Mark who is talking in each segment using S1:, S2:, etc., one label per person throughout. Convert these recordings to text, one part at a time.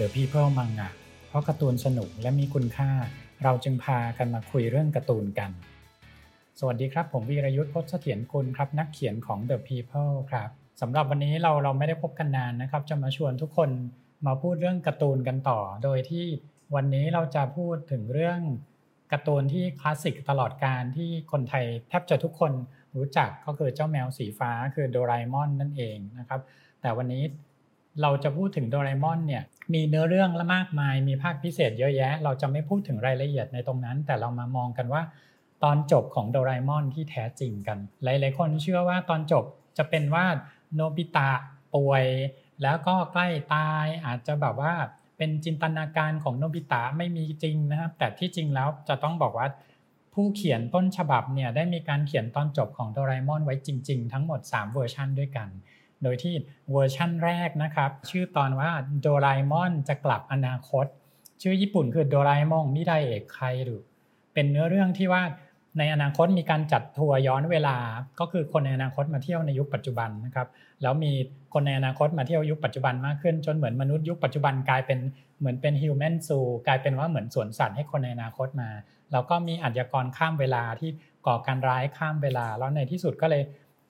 S1: The People Manga เพราะการ์ตูนสนุกและมีคุณค่า เราจึงพากันมาคุยเรื่องการ์ตูนกัน สวัสดีครับ ผมวีรยุทธ์พจน์เสถียรกุลครับ นักเขียนของ The People ครับสำหรับวันนี้เราเราไม่ได้พบกันนานนะครับ จะมาชวนทุกคนมาพูดเรื่องการ์ตูนกันต่อ โดยที่วันนี้เราจะพูดถึงเรื่องการ์ตูนที่คลาสสิกตลอดการที่คนไทยแทบจะทุกคนรู้จักก็คือเจ้าแมวสีฟ้าคือโดราเอมอนนั่นเองนะครับ แต่วันนี้ เราจะพูดถึงโดราเอมอนเนี่ยมีเนื้อเรื่องละมากมาย มีภาคพิเศษเยอะแยะ เราจะไม่พูดถึงรายละเอียดในตรงนั้น แต่เรามามองกันว่า ตอนจบของโดราเอมอนที่แท้จริงกัน หลาย ๆ คนเชื่อว่าตอนจบจะเป็นว่าโนบิตะป่วย แล้วก็ใกล้ตายอาจจะแบบว่าเป็นจินตนาการของโนบิตะไม่มีจริงนะครับ แต่ที่จริงแล้วจะต้องบอกว่า ผู้เขียนต้นฉบับเนี่ยได้มีการเขียนตอนจบของโดราเอมอนไว้จริง ๆ ทั้งหมด 3 เวอร์ชันด้วยกัน โดยที่เวอร์ชันแรกนะครับ ชื่อตอนว่าโดราเอมอนจะกลับอนาคต ชื่อญี่ปุ่นคือโดราเอมอนมิไดเอกใครหรือ เป็นเนื้อเรื่องที่ว่าในอนาคตมีการจัดทัวร์ย้อนเวลา ก็คือคนในอนาคตมาเที่ยวในยุคปัจจุบันนะครับ แล้วมีคนในอนาคตมาเที่ยวยุคปัจจุบันมากขึ้น จนเหมือนมนุษย์ยุคปัจจุบันกลายเป็นเหมือนเป็นฮิวแมนซูกลายเป็นว่าเหมือนสวนสัตว์ให้คนในอนาคตมา แล้วก็มีอาชญากรข้ามเวลาที่ก่อการร้ายข้ามเวลา แล้วในที่สุดก็เลย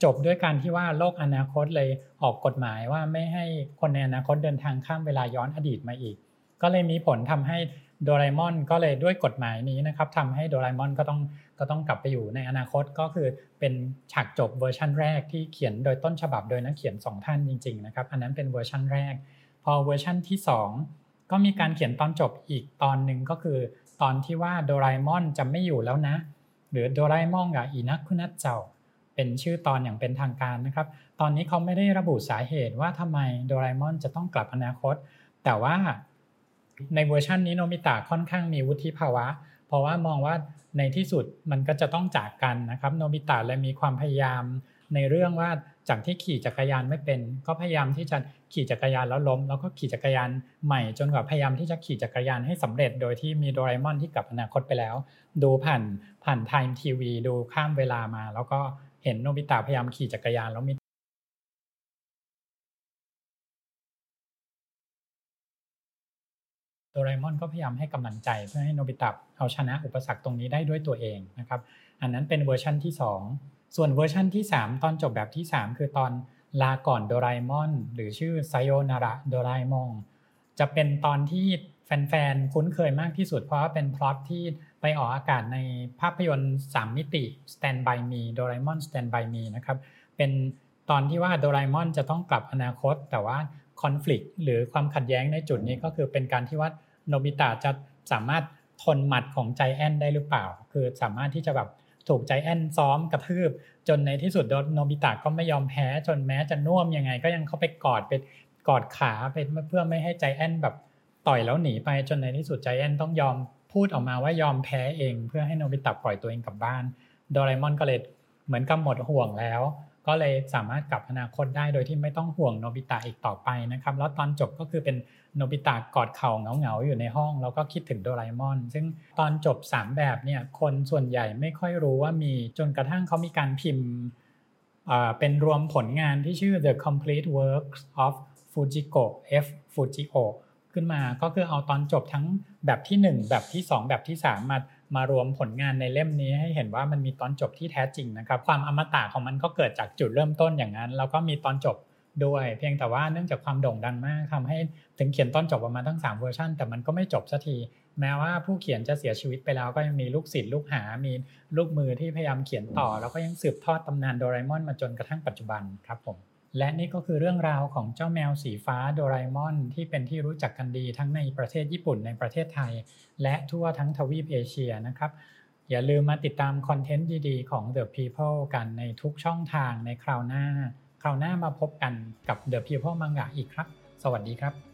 S1: จบด้วยการที่ว่าโลกอนาคตเลยออกกฎหมายว่าไม่ให้คนในอนาคตเดินทางข้ามเวลาย้อนอดีตมาอีก ก็เลยมีผลทำให้โดราเอมอนก็เลยด้วยกฎหมายนี้นะครับทำให้โดราเอมอนก็ต้องก็ต้องกลับไปอยู่ในอนาคตก็คือเป็นฉากจบเวอร์ชันแรกที่เขียนโดยต้นฉบับโดยนักเขียน 2 ท่านจริงๆนะครับอันนั้นเป็นเวอร์ชันแรก พอเวอร์ชันที่ 2 ก็มีการเขียนตอนจบอีกตอนหนึ่งก็คือ ตอนที่ว่าโดราเอมอนจะไม่อยู่แล้วนะ หรือโดราเอมอนกับอินักคุนัทเจ้า เป็นชื่อตอนอย่างเป็นทางการนะครับ ตอนนี้เขาไม่ได้ระบุสาเหตุว่าทำไมโดราเอมอนจะต้องกลับอนาคต แต่ว่าในเวอร์ชันนี้โนมิตะค่อนข้างมีวุฒิภาวะ เพราะว่ามองว่าในที่สุดมันก็จะต้องจากกันนะครับ โนบิตะเลยมีความพยายามในเรื่องว่าจากที่ขี่จักรยานไม่เป็น ก็พยายามที่จะขี่จักรยานแล้วล้ม แล้วก็ขี่จักรยานใหม่จนกว่าพยายามที่จะขี่จักรยานให้สำเร็จ โดยที่มีโดราเอมอนที่กลับอนาคตไปแล้ว ดูผ่านผ่าน Time TV ดูข้ามเวลามา แล้วก็ เห็นโนบิตะพยายามขี่จักรยานแล้วมีโดราเอมอนก็พยายามให้กำลังใจเพื่อให้โนบิตะเอาชนะอุปสรรคตรงนี้ได้ด้วยตัวเองนะครับ อันนั้นเป็นเวอร์ชันที่ 2 ส่วนเวอร์ชันที่ 3 ตอนจบแบบที่ 3 คือตอนลาก่อนโดราเอมอน หรือชื่อไซโยนาระโดราเอมอนจะเป็นตอนที่แฟนๆ คุ้นเคยมากที่สุดเพราะว่าเป็นพล็อตที่ ไปออกอากาศในภาพยนตร์ 3 มิติ Stand by Me โดราเอมอน Stand by Me นะครับ เป็นตอนที่ว่าโดราเอมอนจะต้องกลับอนาคต แต่ว่าคอน FLICT หรือความขัดแย้งในจุดนี้ก็คือเป็นการที่ว่าโนบิตะจะสามารถทนหมัดของใจแอนได้หรือเปล่า คือสามารถที่จะแบบถูกใจแอนซ้อมกระทืบ จนในที่สุดโนบิตะก็ไม่ยอมแพ้จนแม้จะน่วมยังไง ก็ยังเข้าไปกอดไปกอดขาไปเพื่อไม่ให้ใจแอนแบบต่อยแล้วหนีไปจนในที่สุดใจแอนต้องยอม พูดออกมาว่ายอมแพ้เอง เพื่อให้โนบิตะปล่อยตัวเองกลับบ้าน โดราเอมอนก็เลยเหมือนกับหมดห่วงแล้ว ก็เลยสามารถกลับอนาคตได้โดยที่ไม่ต้องห่วงโนบิตะอีกต่อไปนะครับแล้วตอนจบก็คือเป็นโนบิตะกอดเข่าเหงาๆอยู่ในห้อง แล้วก็คิดถึงโดราเอมอน ซึ่งตอนจบ 3 แบบเนี่ยคนส่วนใหญ่ไม่ค่อยรู้ว่ามีจนกระทั่งเขามีการพิมพ์เป็นรวมผลงานที่ชื่อ The Complete Works of Fujiko F Fujio ขึ้นมา ก็คือเอาตอนจบทั้งแบบที่ 1 แบบที่ 2 แบบที่ 3 มามารวมผลงานในเล่มนี้ให้เห็นว่ามันมีตอนจบที่แท้จริงนะครับ ความอมตะของมันก็เกิดจากจุดเริ่มต้นอย่างนั้น แล้วก็มีตอนจบด้วย เพียงแต่ว่าเนื่องจากความโด่งดังมากทำให้ถึงเขียนตอนจบออกมาทั้ง3เวอร์ชันแต่มันก็ไม่จบสักทีแม้ว่าผู้เขียนจะเสียชีวิตไปแล้วก็ยังมีลูกศิษย์ลูกหา มีลูกมือที่พยายามเขียนต่อ แล้วก็ยังสืบทอดตำนานโดราเอมอนมาจนกระทั่งปัจจุบันครับผม และนี่ก็คือเรื่องราวของเจ้าแมวสีฟ้าโดราเอมอน ที่เป็นที่รู้จักกันดีทั้งในประเทศญี่ปุ่นในประเทศไทย และทั่วทั้งทวีปเอเชียนะครับ อย่าลืมมาติดตามคอนเทนต์ดีๆ ของ The People กันในทุกช่องทางในคราวหน้า คราวหน้ามาพบกันกับ The People มังงะอีกครับ สวัสดีครับ